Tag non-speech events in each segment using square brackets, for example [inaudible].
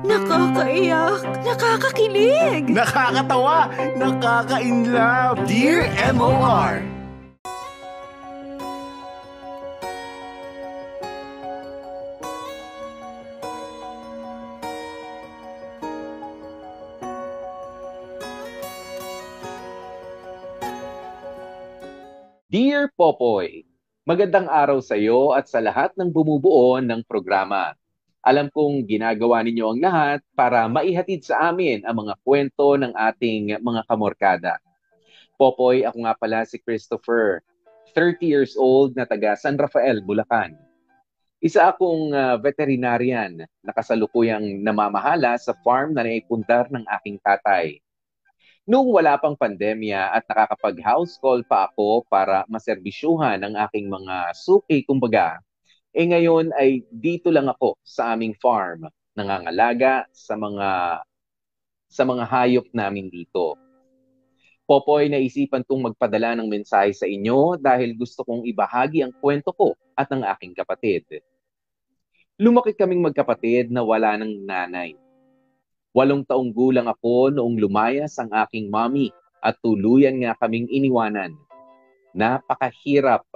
Nakakaiyak, nakakakilig, Nakakatawa, nakaka-inlove. Dear MOR. Dear Popoy, magandang araw sa iyo at sa lahat ng bumubuo ng programa. Alam kong ginagawa ninyo ang lahat para maihatid sa amin ang mga kwento ng ating mga kamorkada. Popoy, ako nga pala si Christopher, 30 years old na taga San Rafael, Bulacan. Isa akong uh, veterinarian na kasalukuyang namamahala sa farm na naipundar ng aking tatay. Noong wala pang pandemya at nakakapag-house call pa ako para maserbisyuhan ang aking mga suki, kumbaga, eh ngayon ay dito lang ako sa aming farm, nangangalaga sa mga sa mga hayop namin dito. Popoy, naisipan kong magpadala ng mensahe sa inyo dahil gusto kong ibahagi ang kwento ko at ng aking kapatid. Lumaki kaming magkapatid na wala ng nanay Walong taong gulang ako noong lumayas ang aking mommy at tuluyan nga kaming iniwanan. Napakahirap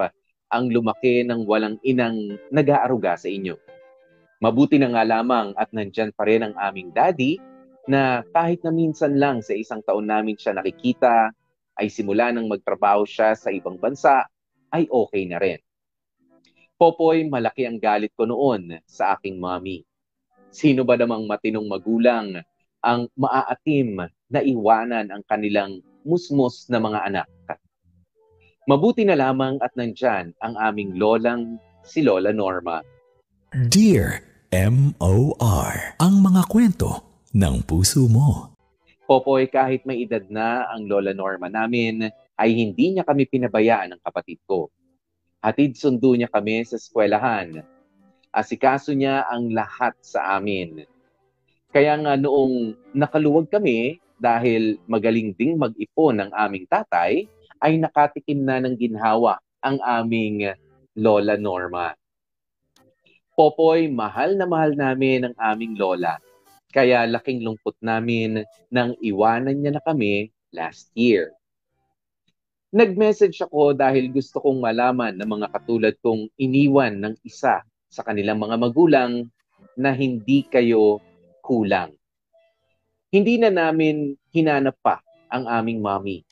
ang lumaki ng walang inang nag-aaruga sa inyo. Mabuti na nga lamang at nandyan pa rin ang aming daddy na kahit na minsan lang sa isang taon namin siya nakikita, ay simula nang magtrabaho siya sa ibang bansa, ay okay na rin. Popoy, malaki ang galit ko noon sa aking mommy. Sino ba namang matinong magulang ang maaatim na iwanan ang kanilang musmos na mga anak? Mabuti na lamang at nandyan ang aming lolang si Lola Norma. Dear M.O.R. Ang mga kwento ng puso mo. Popoy, kahit may edad na ang Lola Norma namin, ay hindi niya kami pinabayaan ng kapatid ko. Hatid sundo niya kami sa eskwelahan asikaso niya ang lahat sa amin. Kaya nga noong nakaluwag kami, dahil magaling ding mag-ipon ng aming tatay, ay nakatikim na ng ginhawa ang aming Lola Norma. Popoy, mahal na mahal namin ang aming Lola. Kaya laking lungkot namin nang iwanan niya na kami last year. Nag-message ako dahil gusto kong malaman ng mga katulad kong iniwan ng isa sa kanilang mga magulang na hindi kayo kulang. Hindi na namin hinanap pa ang aming mommy.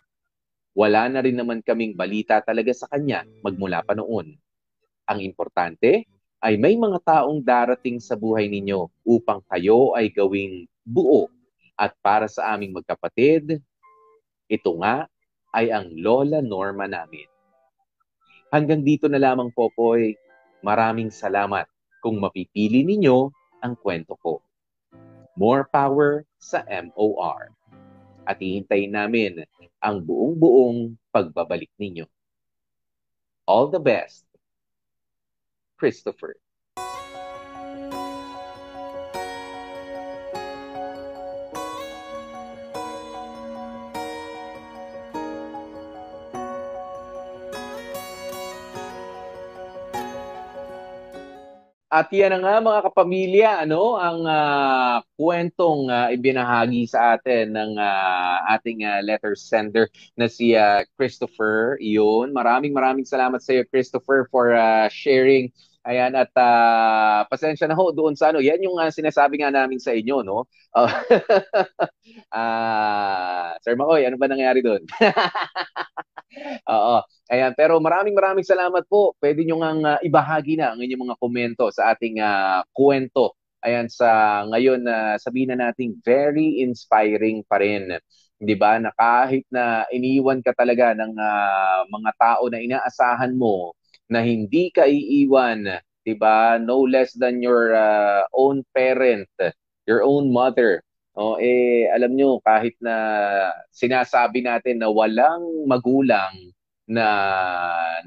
Wala na rin naman kaming balita talaga sa kanya magmula pa noon. Ang importante ay may mga taong darating sa buhay ninyo upang kayo ay gawing buo. At para sa aming magkapatid, ito nga ay ang Lola Norma namin. Hanggang dito na lamang, Popoy. Maraming salamat kung mapipili ninyo ang kwento ko. More power sa MOR. At hihintayin namin ang buong-buong pagbabalik ninyo. All the best, Christopher. At yan nga mga kapamilya, ano, ang uh, kwentong uh, ibinahagi sa atin ng uh, ating uh, letter sender na si uh, Christopher. Iyon, maraming maraming salamat sa iyo Christopher for uh, sharing Ayan, at uh, pasensya na ho doon sa ano, yan yung uh, sinasabi nga namin sa inyo, no? Uh, [laughs] uh, Sir Makoy, ano ba nangyari doon? [laughs] Oo. Ayan, pero maraming maraming salamat po. Pwede nyo nga uh, ibahagi na ang inyong mga komento sa ating uh, kwento. Ayan, sa ngayon na uh, sabihin na nating very inspiring pa rin. 'di ba? Na kahit na iniwan ka talaga ng uh, mga tao na inaasahan mo, na hindi ka iiwan, 'di ba? No less than your uh, own parent, your own mother. Oh, eh alam nyo kahit na sinasabi natin na walang magulang na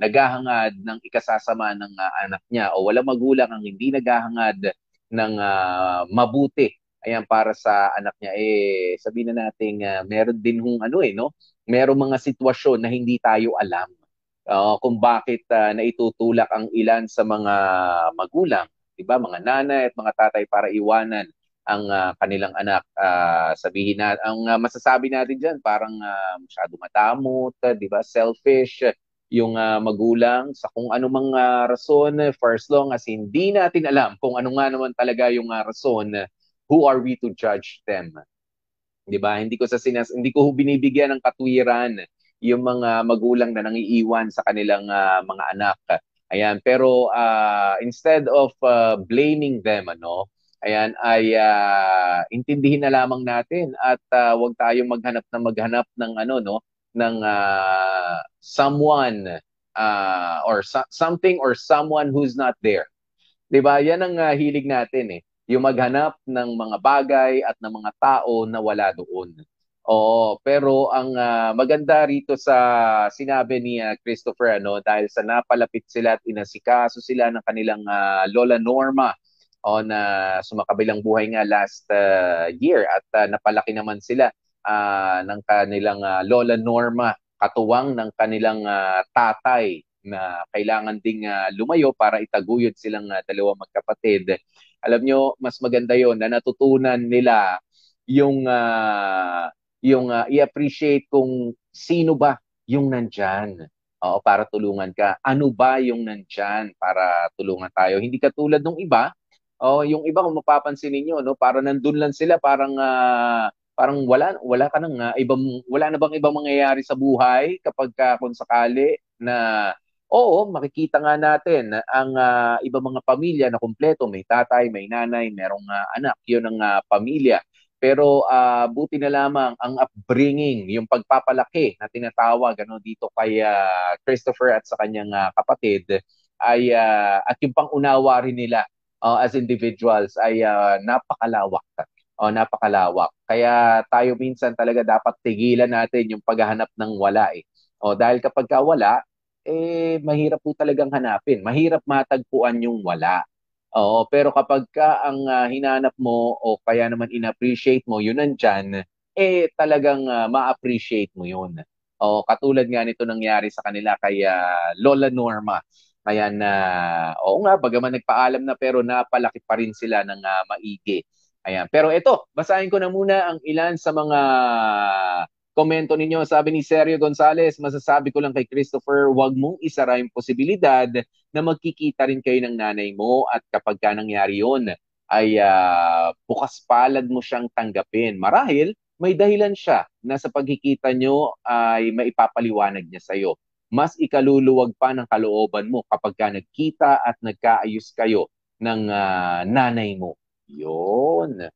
naghahangad ng ikasasama ng uh, anak niya o walang magulang ang hindi naghahangad ng uh, mabuti ayan para sa anak niya eh sabihin na natin uh, meron din hung ano eh no merong mga sitwasyon na hindi tayo alam uh, kung bakit uh, naitutulak ang ilan sa mga magulang, 'di ba? Mga nanay at mga tatay para iwanan ang uh, kanilang anak. Uh, sabihin na, ang uh, masasabi natin diyan parang uh, masyado matamot, uh, 'di ba? Selfish yung uh, magulang sa kung anumang uh, rason for as long as hindi natin alam kung ano nga naman talaga yung uh, rason, who are we to judge them? 'Di ba? Hindi ko sa sinas hindi ko binibigyan ng katwiran yung mga magulang na nangiiwan sa kanilang uh, mga anak. Ayan, pero uh, instead of uh, blaming them ano, ayan ay uh, intindihin na lamang natin at uh, wag tayong maghanap na maghanap ng ano no ng uh, someone uh, or so- something or someone who's not there. 'Di ba? Yan ang uh, hilig natin eh. Yung maghanap ng mga bagay at ng mga tao na wala doon. Oo, pero ang uh, maganda rito sa sinabi ni uh, Christopher ano dahil sa napalapit sila at inasikaso sila ng kanilang uh, Lola Norma on uh, sumakabilang buhay nga last uh, year at uh, napalaki naman sila uh, ng kanilang uh, Lola Norma katuwang ng kanilang uh, tatay na kailangan ding uh, lumayo para itaguyod silang uh, dalawang magkapatid. Alam nyo, mas maganda yon na natutunan nila yung uh, yung uh, i-appreciate kung sino ba yung nandyan Oo, para tulungan ka. Ano ba yung nandyan para tulungan tayo? Hindi katulad ng iba. Oh, yung iba kung mapapansin niyo, no, para nandun lang sila, parang uh, parang wala wala ka nang uh, ibang wala na bang ibang mangyayari sa buhay kapag ka, kung sakali na oo, makikita nga natin ang uh, ibang mga pamilya na kumpleto, may tatay, may nanay, merong uh, anak, 'yun ang uh, pamilya. Pero uh, buti na lamang ang upbringing, yung pagpapalaki na tinatawag ano, dito kay uh, Christopher at sa kanyang uh, kapatid ay uh, at yung pangunawa rin nila uh, as individuals ay uh, napakalawak. Oh, napakalawak. Kaya tayo minsan talaga dapat tigilan natin yung paghahanap ng wala eh. Oh, dahil kapag ka wala, eh mahirap po talagang hanapin. Mahirap matagpuan yung wala. Oo, pero kapag ka ang uh, hinanap mo o kaya naman in-appreciate mo, yun nandyan, eh talagang uh, ma-appreciate mo yun. O katulad nga nito nangyari sa kanila kay uh, Lola Norma. Ayan na, oo nga, bagaman nagpaalam na pero napalaki pa rin sila ng uh, maigi. Ayan. Pero ito, basahin ko na muna ang ilan sa mga komento ninyo. Sabi ni Sergio Gonzalez, masasabi ko lang kay Christopher, wag mong isara yung posibilidad na magkikita rin kayo ng nanay mo at kapag ka nangyari yun, ay uh, bukas palad mo siyang tanggapin. Marahil, may dahilan siya na sa pagkikita nyo ay maipapaliwanag niya sa'yo. Mas ikaluluwag pa ng kalooban mo kapag ka nagkita at nagkaayos kayo ng uh, nanay mo. Yun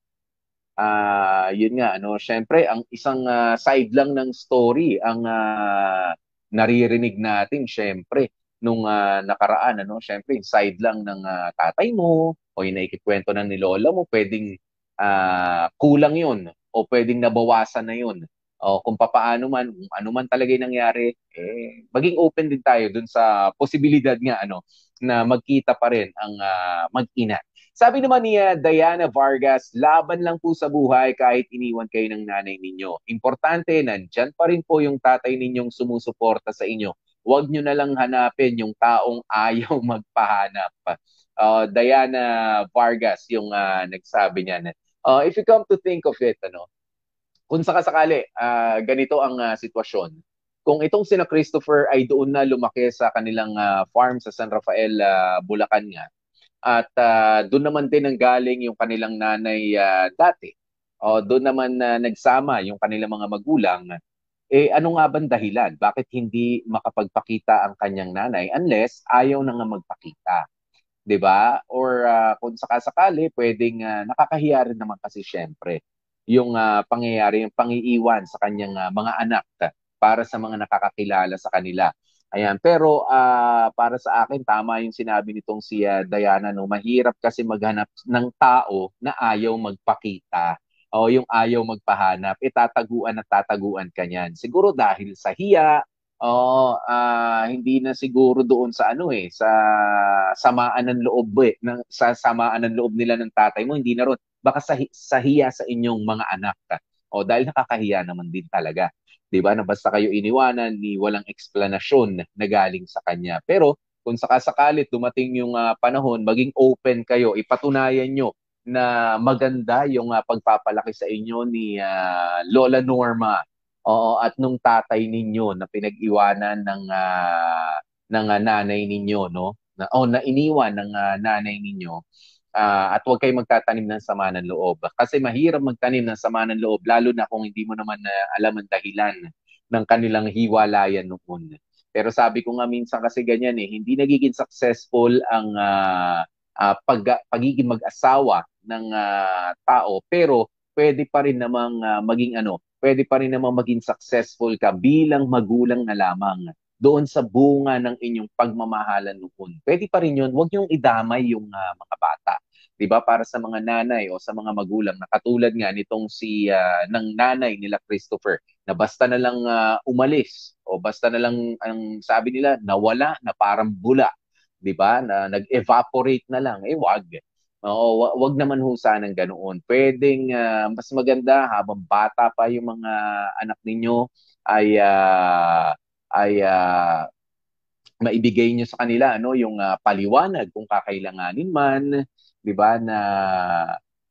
uh, yun nga ano syempre ang isang uh, side lang ng story ang uh, naririnig natin syempre nung uh, nakaraan ano syempre side lang ng uh, tatay mo o yung naikikwento ng ni lola mo pwedeng uh, kulang yun o pwedeng nabawasan na yun o kung papaano man kung ano man talaga yung nangyari eh maging open din tayo dun sa posibilidad nga ano na magkita pa rin ang uh, mag-ina sabi naman ni uh, Diana Vargas, laban lang po sa buhay kahit iniwan kayo ng nanay ninyo. Importante, nandyan pa rin po yung tatay ninyong sumusuporta sa inyo. Huwag nyo na lang hanapin yung taong [laughs] ayaw magpahanap. Uh, Diana Vargas yung uh, nagsabi niyan. Uh, if you come to think of it, ano, kung sakasakali, uh, ganito ang uh, sitwasyon. Kung itong sina Christopher ay doon na lumaki sa kanilang uh, farm sa San Rafael, uh, Bulacan nga, at uh, doon naman din ang galing yung kanilang nanay uh, dati. O doon naman na uh, nagsama yung kanilang mga magulang. Eh ano nga ba dahilan? Bakit hindi makapagpakita ang kanyang nanay unless ayaw na nga magpakita? 'Di ba? Or uh, kung sakasakali, pwedeng uh, nakakahiya rin naman kasi syempre yung uh, pangyayari, yung pangiiwan sa kanyang uh, mga anak para sa mga nakakakilala sa kanila. Ayan, pero uh, para sa akin tama yung sinabi nitong si uh, Diana no, mahirap kasi maghanap ng tao na ayaw magpakita o yung ayaw magpahanap, itataguan at tataguan ka niyan. Siguro dahil sa hiya o uh, hindi na siguro doon sa ano eh, sa samaan ng loob eh, ng, sa samaan ng loob nila ng tatay mo, hindi na ron. Baka sa, sa hiya sa inyong mga anak. O dahil nakakahiya naman din talaga. 'di ba? Na basta kayo iniwanan ni walang eksplanasyon na galing sa kanya. Pero kung sakasakalit dumating yung uh, panahon, maging open kayo, ipatunayan nyo na maganda yung uh, pagpapalaki sa inyo ni uh, Lola Norma. Oo, at nung tatay ninyo na pinag-iwanan ng uh, ng uh, nanay ninyo, no? Na, oh, na iniwan ng uh, nanay ninyo. Uh, at huwag kayong magtatanim ng sama ng loob. Kasi mahirap magtanim ng sama ng loob, lalo na kung hindi mo naman uh, alam ang dahilan ng kanilang hiwalayan noon. Pero sabi ko nga minsan kasi ganyan eh, hindi nagiging successful ang uh, uh, pag, pagiging mag-asawa ng uh, tao, pero pwede pa rin namang uh, maging ano, pwede pa rin namang maging successful ka bilang magulang na lamang doon sa bunga ng inyong pagmamahalan noon. Pwede pa rin yun, huwag niyong idamay yung uh, mga bata. 'Di ba? Para sa mga nanay o sa mga magulang na katulad nga nitong si uh, ng nanay nila Christopher na basta na lang uh, umalis o basta na lang ang sabi nila nawala na parang bula, 'di ba? Na nag-evaporate na lang. Eh wag. Oo, wag naman ho sanang ganoon. Pwedeng uh, mas maganda habang bata pa yung mga anak ninyo ay uh, ay uh, maibigay niyo sa kanila ano yung uh, paliwanag kung kakailanganin man, 'di ba na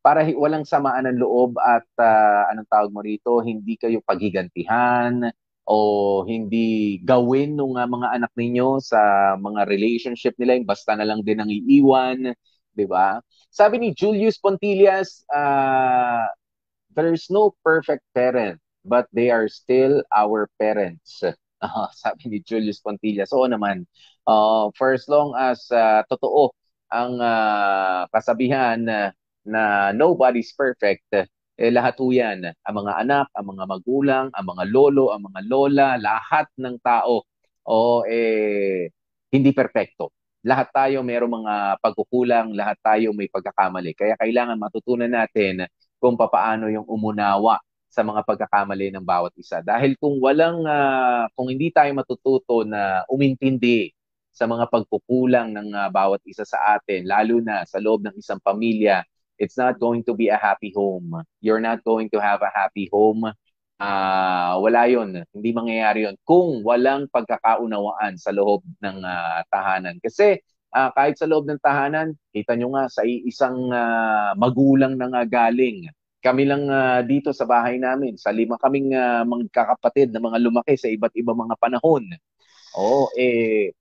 para walang samaan ng loob at uh, anong tawag mo rito, hindi kayo paghigantihan o hindi gawin ng uh, mga anak ninyo sa mga relationship nila yung basta na lang din ang iiwan, 'di ba? Sabi ni Julius Pontillas, uh, there's no perfect parent, but they are still our parents. Uh, [laughs] sabi ni Julius Pontillas. Oo naman. Uh, for as long as uh, totoo ang uh, kasabihan na, na nobody's perfect, eh, lahat yan. Ang mga anak, ang mga magulang, ang mga lolo, ang mga lola, lahat ng tao o eh, hindi perpekto. Lahat tayo mayroong mga pagkukulang, lahat tayo may pagkakamali. Kaya kailangan matutunan natin kung papaano yung umunawa sa mga pagkakamali ng bawat isa. Dahil kung walang, uh, kung hindi tayo matututo na umintindi sa mga pagkukulang ng uh, bawat isa sa atin, lalo na sa loob ng isang pamilya, it's not going to be a happy home. You're not going to have a happy home. Uh, wala yon Hindi mangyayari yon kung walang pagkakaunawaan sa loob ng uh, tahanan. Kasi uh, kahit sa loob ng tahanan, kita nyo nga sa isang uh, magulang na nga galing kami lang uh, dito sa bahay namin, sa lima kaming uh, mga kakapatid na mga lumaki sa iba't ibang mga panahon. Oo, eh,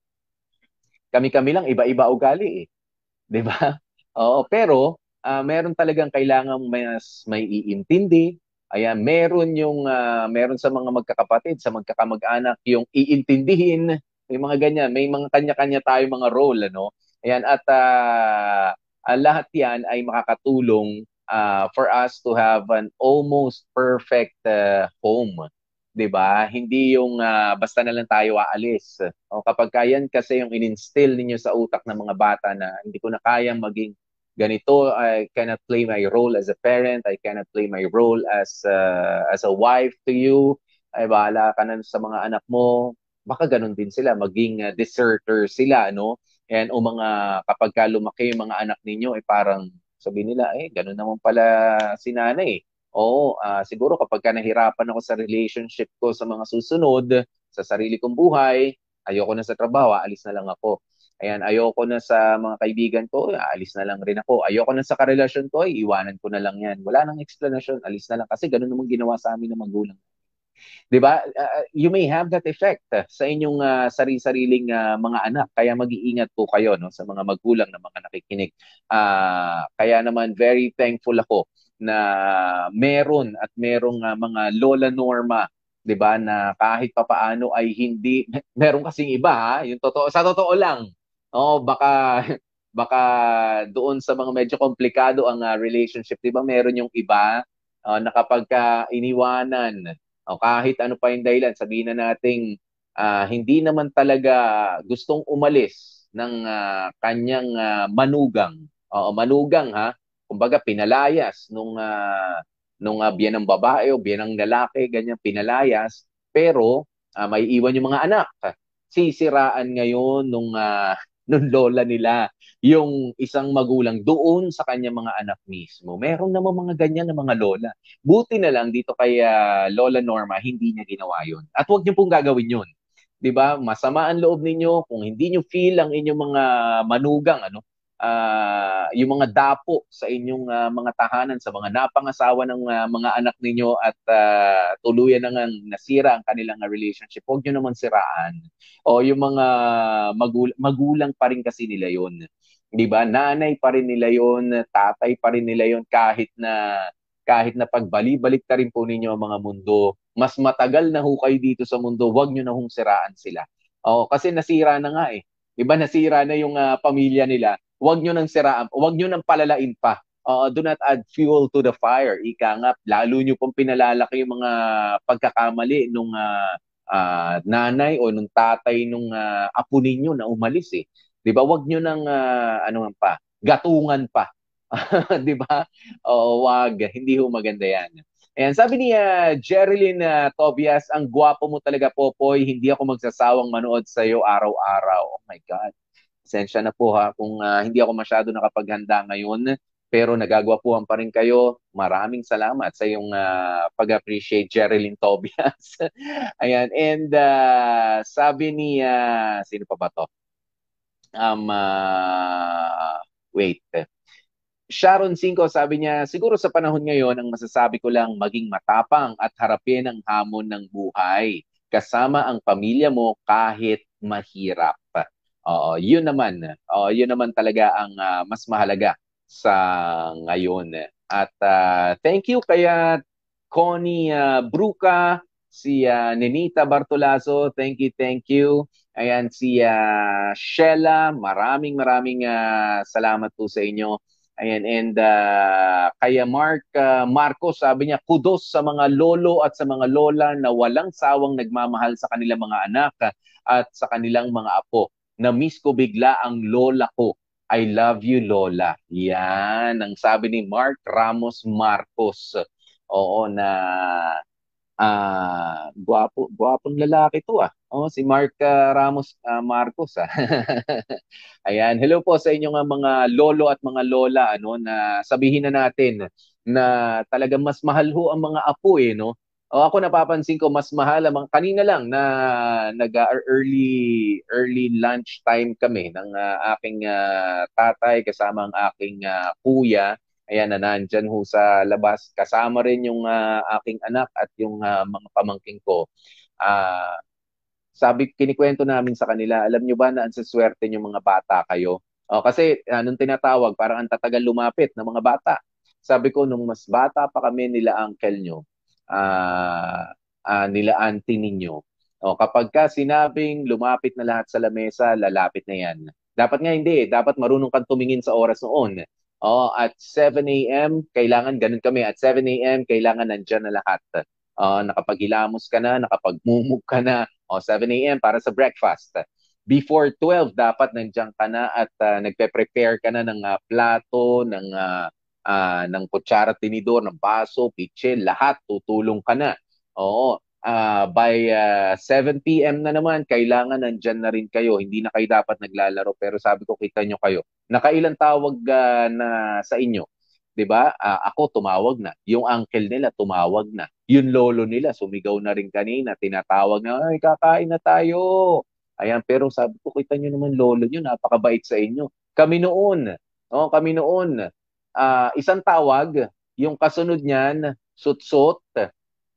kami-kami lang, iba-iba ugali eh. Ba? [laughs] Oo, pero uh, meron talagang kailangan mas may iintindi. Ayan, meron yung, uh, meron sa mga magkakapatid, sa magkakamag-anak, yung iintindihin, may mga ganyan, may mga kanya-kanya tayo mga role, ano? Ayan, at uh, lahat yan ay makakatulong uh, for us to have an almost perfect uh, home. 'di ba? Hindi yung uh, basta na lang tayo aalis. O kapag kayan kasi yung ininstill ninyo sa utak ng mga bata na hindi ko na kayang maging ganito, I cannot play my role as a parent, I cannot play my role as uh, as a wife to you. Ay bahala ka na sa mga anak mo. Baka ganun din sila, maging uh, deserter sila, no? And o mga kapag ka lumaki yung mga anak ninyo, ay eh, parang sabi nila, eh, ganun naman pala si nanay. Oo, uh, siguro kapag ka nahirapan ako sa relationship ko sa mga susunod, sa sarili kong buhay, ayoko na sa trabaho, alis na lang ako. Ayan, ayoko na sa mga kaibigan ko, alis na lang rin ako. Ayoko na sa karelasyon ko, iwanan ko na lang yan. Wala nang explanation, alis na lang. Kasi ganun naman ginawa sa amin ng magulang. 'Di ba? Uh, you may have that effect uh, sa inyong uh, sarili-sariling uh, mga anak. Kaya mag-iingat po kayo no sa mga magulang na mga nakikinig. Uh, kaya naman very thankful ako na meron at merong uh, mga lola norma 'di ba na kahit papaano ay hindi [laughs] meron kasing iba ha, yung totoo sa totoo lang. Oh, baka [laughs] baka doon sa mga medyo komplikado ang uh, relationship, 'di ba? Meron yung iba uh, na kapag ka iniwanan o kahit ano pa yung dahilan, sabihin na nating uh, hindi naman talaga gustong umalis ng uh, kanyang uh, manugang. O manugang ha, kumbaga pinalayas nung uh, nung uh, biyan ng babae o biyan ng lalaki, ganyan pinalayas, pero uh, may iwan yung mga anak. Sisiraan ngayon nung uh, nung lola nila yung isang magulang doon sa kanya mga anak mismo. Meron naman mga ganyan na mga lola. Buti na lang dito kay uh, Lola Norma, hindi niya ginawa yun. At huwag niyo pong gagawin yun. 'Di ba? Masama ang loob ninyo kung hindi niyo feel ang inyong mga manugang ano uh, yung mga dapo sa inyong uh, mga tahanan, sa mga napangasawa ng uh, mga anak ninyo at uh, tuluyan na nasira ang kanilang relationship, huwag nyo naman siraan. O yung mga magul- magulang pa rin kasi nila yon 'di ba? Nanay pa rin nila yon, tatay pa rin nila yon kahit na kahit na pagbali-balik rin po ninyo ang mga mundo, mas matagal na ho kayo dito sa mundo, huwag nyo na hong siraan sila. O, kasi nasira na nga eh. Iba nasira na yung uh, pamilya nila Huwag nyo nang siraan, huwag nyo nang palalain pa. Uh, do not add fuel to the fire. Ika nga, lalo nyo pong pinalalaki yung mga pagkakamali nung uh, uh, nanay o nung tatay nung uh, apo ninyo na umalis eh. 'Di ba? Huwag nyo nang uh, ano pa, gatungan pa. [laughs] 'Di ba? O wag, hindi ho maganda 'yan. Ayan, sabi ni uh, Jerilyn uh, Tobias, ang gwapo mo talaga, Popoy. Hindi ako magsasawang manood sa iyo araw-araw. Oh my God. Sensya na po ha kung uh, hindi ako masyado nakapaghanda ngayon pero nagagwapuhan pa rin kayo. Maraming salamat sa iyong uh, pag-appreciate Jerilyn Tobias. [laughs] Ayan, and uh, sabi ni uh, sino pa ba to? Um uh, wait. Sharon Cinco sabi niya, siguro sa panahon ngayon ang masasabi ko lang maging matapang at harapin ang hamon ng buhay kasama ang pamilya mo kahit mahirap. Oo, yun naman. Oo, yun naman talaga ang uh, mas mahalaga sa ngayon. At uh, thank you kaya Connie uh, Bruca, si uh, Nenita Bartolazo, thank you, thank you. Ayan si uh, Shella, maraming maraming uh, salamat po sa inyo. Ayan, and uh, kaya Mark uh, Marcos, sabi niya, kudos sa mga lolo at sa mga lola na walang sawang nagmamahal sa kanilang mga anak at sa kanilang mga apo na-miss ko bigla ang lola ko. I love you, Lola. Yan, ang sabi ni Mark Ramos Marcos. Oo, na ah uh, guwapo, guwapong lalaki to ah. Oh, si Mark uh, Ramos uh, Marcos ah. [laughs] Ayan, hello po sa inyong mga lolo at mga lola ano na sabihin na natin na talagang mas mahal ho ang mga apo eh no. O ako napapansin ko mas mahal ang kanina lang na nag uh, early early lunch time kami ng uh, aking uh, tatay kasama ang aking uh, kuya. Ayan na nandyan ho sa labas. Kasama rin yung uh, aking anak at yung uh, mga pamangking ko. Uh, sabi, kinikwento namin sa kanila, alam nyo ba na ang saswerte yung mga bata kayo? O, kasi uh, nung tinatawag, parang ang tatagal lumapit ng mga bata. Sabi ko, nung mas bata pa kami nila uncle nyo, uh, uh, nila auntie ninyo. O, kapag ka sinabing lumapit na lahat sa lamesa, lalapit na yan. Dapat nga hindi, eh. dapat marunong kang tumingin sa oras noon. O, at 7 a.m., kailangan, ganun kami, at 7 a.m., kailangan nandyan na lahat. Uh, nakapaghilamos ka na, nakapagmumug ka na, o 7 a.m. para sa breakfast. Before 12, dapat nandiyan ka na at uh, nagpe-prepare ka na ng uh, plato, ng uh, uh, ng kutsara, tinidor, ng baso, pitche, lahat tutulong ka na. Oo. Uh, by uh, 7 p.m. na naman, kailangan nandyan na rin kayo. Hindi na kayo dapat naglalaro. Pero sabi ko, kita nyo kayo. Nakailan tawag uh, na sa inyo? 'di ba? Uh, ako tumawag na. Yung uncle nila tumawag na. Yung lolo nila sumigaw na rin kanina, tinatawag na, "Ay, kakain na tayo." Ayan, pero sabi ko, kita nyo naman lolo nyo, napakabait sa inyo. Kami noon, oh, kami noon, uh, isang tawag, yung kasunod niyan, sutsot.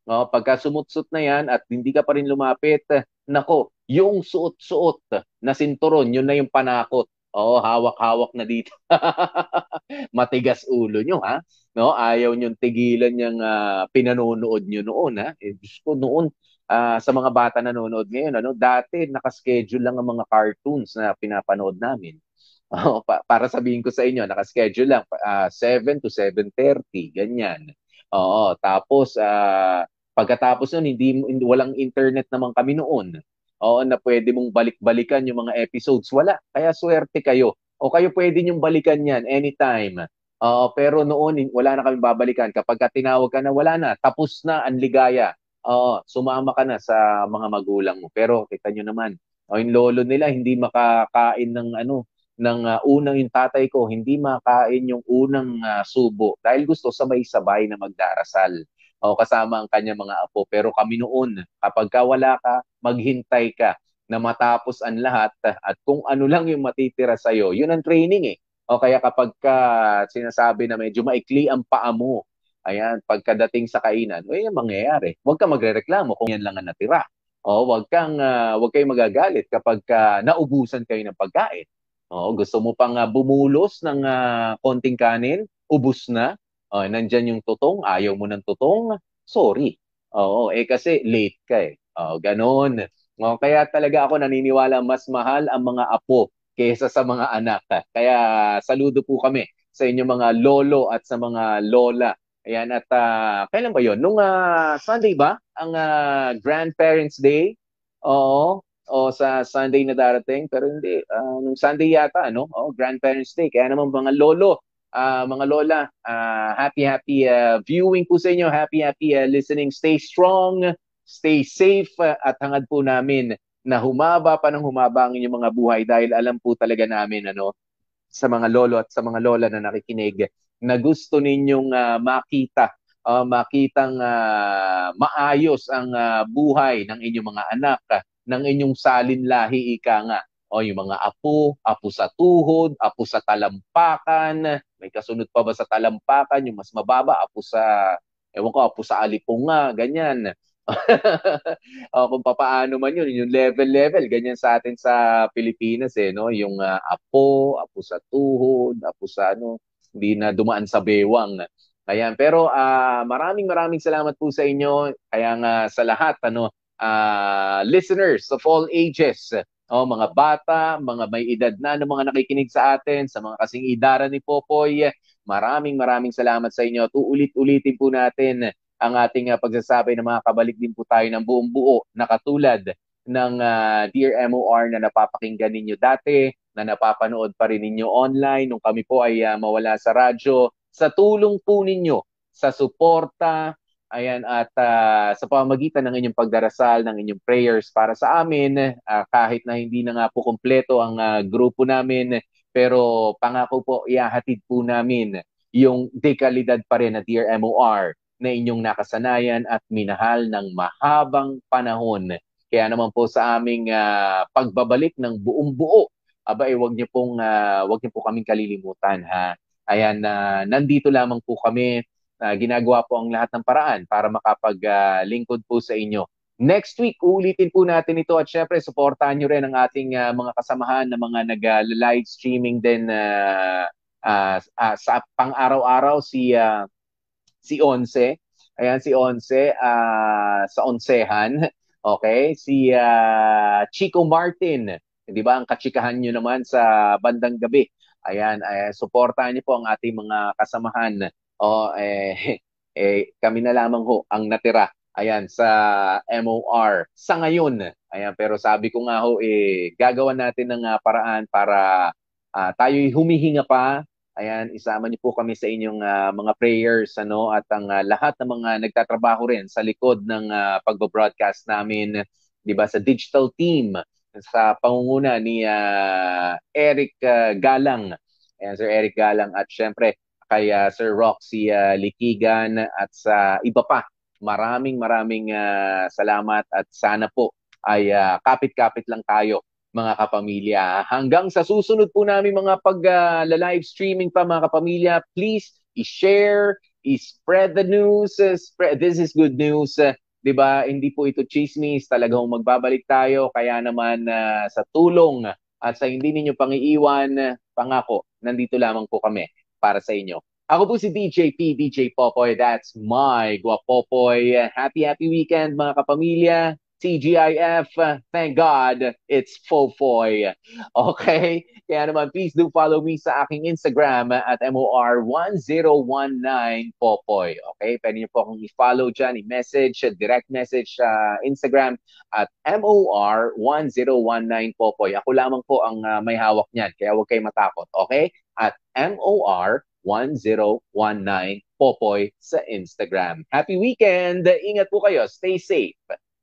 No, pagka sumutsot na yan at hindi ka pa rin lumapit, nako, yung suot-suot na sinturon, yun na yung panakot. Oo, hawak-hawak na dito. [laughs] Matigas ulo nyo, ha? No, ayaw nyo tigilan yung uh, pinanonood nyo noon, ha? Eh, ko, noon, uh, sa mga bata nanonood ngayon, ano, dati nakaschedule lang ang mga cartoons na pinapanood namin. Oh, pa- para sabihin ko sa inyo, naka-schedule lang uh, ah, 7 to 7:30, ganyan. Oo, tapos uh, pagkatapos nun hindi, hindi walang internet naman kami noon. Oo, na pwede mong balik-balikan yung mga episodes. Wala. Kaya swerte kayo. O kayo pwede nyong balikan yan anytime. Oo, pero noon wala na kami babalikan. Kapag ka tinawag ka na, wala na. Tapos na ang ligaya. Oo, sumama ka na sa mga magulang mo. Pero kita nyo naman, o yung lolo nila hindi makakain ng ano, ng uh, unang yung tatay ko, hindi makain yung unang uh, subo dahil gusto sabay-sabay na magdarasal o kasama ang kanya mga apo. Pero kami noon, kapag ka wala ka, maghintay ka na matapos ang lahat at kung ano lang yung matitira sa iyo, yun ang training eh. O kaya kapag ka sinasabi na medyo maikli ang paa mo, ayan, pagkadating sa kainan, o yan mangyayari. Huwag kang magrereklamo kung yan lang ang natira. O huwag kang uh, huwag kayong magagalit kapag ka naubusan kayo ng pagkain. O gusto mo pang uh, bumulos ng uh, konting kanin, ubus na. O nandiyan yung tutong, ayaw mo ng tutong, sorry. Oo, eh kasi late ka eh. O ganoon. O, kaya talaga ako naniniwala mas mahal ang mga apo kaysa sa mga anak. Kaya saludo po kami sa inyong mga lolo at sa mga lola. Ayan, at uh, kailan ba yon? Nung uh, Sunday ba? Ang uh, Grandparents Day? Oo. O sa Sunday na darating. Pero hindi. Uh, nung Sunday yata, ano? Oh, Grandparents Day. Kaya naman mga lolo, uh, mga lola, uh, happy, happy uh, viewing po sa inyo. Happy, happy uh, listening. Stay strong. Stay safe. Uh, at hangad po namin na humaba pa ng humaba ang inyong mga buhay dahil alam po talaga namin ano sa mga lolo at sa mga lola na nakikinig na gusto ninyong uh, makita uh, makitang uh, maayos ang uh, buhay ng inyong mga anak uh, ng inyong salin lahi ika nga o yung mga apo, apo sa tuhod, apo sa talampakan, may kasunod pa ba sa talampakan, yung mas mababa, apo sa, ewan ko, apo sa alipunga, ganyan [laughs] o kung papaano man yun, yung level-level, ganyan sa atin sa Pilipinas eh, no? Yung uh, apo, apo sa tuhod, apo sa ano, hindi na dumaan sa bewang. Ayan, pero uh, maraming maraming salamat po sa inyo. Kaya nga sa lahat, ano, uh, listeners of all ages, oh, mga bata, mga may edad na, ano, mga nakikinig sa atin, sa mga kasing idara ni Popoy, maraming maraming salamat sa inyo. At uulit-ulitin po natin ang ating uh, pagsasabi ng mga kabalik din po tayo ng buong buo na katulad ng uh, Dear MOR na napapakinggan ninyo dati, na napapanood pa rin ninyo online nung kami po ay uh, mawala sa radyo. Sa tulong po ninyo, sa suporta, ayan, at uh, sa pamamagitan ng inyong pagdarasal, ng inyong prayers para sa amin, uh, kahit na hindi na nga po kompleto ang uh, grupo namin, pero pangako po, ihahatid po namin yung dekalidad pa rin na Dear MOR na inyong nakasanayan at minahal ng mahabang panahon. Kaya naman po sa aming uh, pagbabalik ng buong buo, aba eh, wag niyo pong uh, wag niyo po kaming kalilimutan ha. Ayan uh, nandito lamang po kami uh, ginagawa po ang lahat ng paraan para makapaglingkod uh, po sa inyo. Next week, ulitin po natin ito at syempre, supportahan nyo rin ang ating uh, mga kasamahan na mga nag-live streaming din uh, uh, uh, sa pang-araw-araw si uh, si Onse. Ayan, si Onse uh, sa Onsehan. [laughs] Okay? Si uh, Chico Martin. Di ba? Ang katsikahan nyo naman sa bandang gabi. Ayan, ayan suportahan niyo po ang ating mga kasamahan. O, eh, [laughs] eh, kami na lamang ho ang natira. Ayan, sa MOR. Sa ngayon. Ayan, pero sabi ko nga ho, eh, gagawan natin ng uh, paraan para uh, tayo'y humihinga pa Ayan, isama niyo po kami sa inyong uh, mga prayers ano at ang uh, lahat ng mga nagtatrabaho rin sa likod ng uh, pagbo-broadcast namin, 'di ba, sa digital team sa pangunguna ni uh, Eric uh, Galang. Ayan, Sir Eric Galang at syempre kay uh, Sir Roxy uh, Likigan at sa iba pa. Maraming maraming uh, salamat at sana po ay uh, kapit-kapit lang tayo mga kapamilya. Hanggang sa susunod po namin mga pag-live uh, streaming pa mga kapamilya, please i-share, i-spread the news. Uh, spread, this is good news. Uh, 'di ba? Hindi po ito chismis, talagang magbabalik tayo kaya naman uh, sa tulong at sa hindi ninyo pangiiwan, pangako, nandito lamang po kami para sa inyo. Ako po si DJ P, DJ Popoy. That's my Guapopoy. Happy, happy weekend mga kapamilya. TGIF, thank God, it's Fofoy. Okay? Kaya naman, please do follow me sa aking Instagram at MOR1019 Popoy. Okay? Pwede niyo po akong i-follow dyan, i-message, direct message sa uh, Instagram at MOR1019 Popoy. Ako lamang po ang uh, may hawak niyan, kaya huwag kayong matakot. Okay? At MOR1019 Popoy sa Instagram. Happy weekend! Ingat po kayo. Stay safe.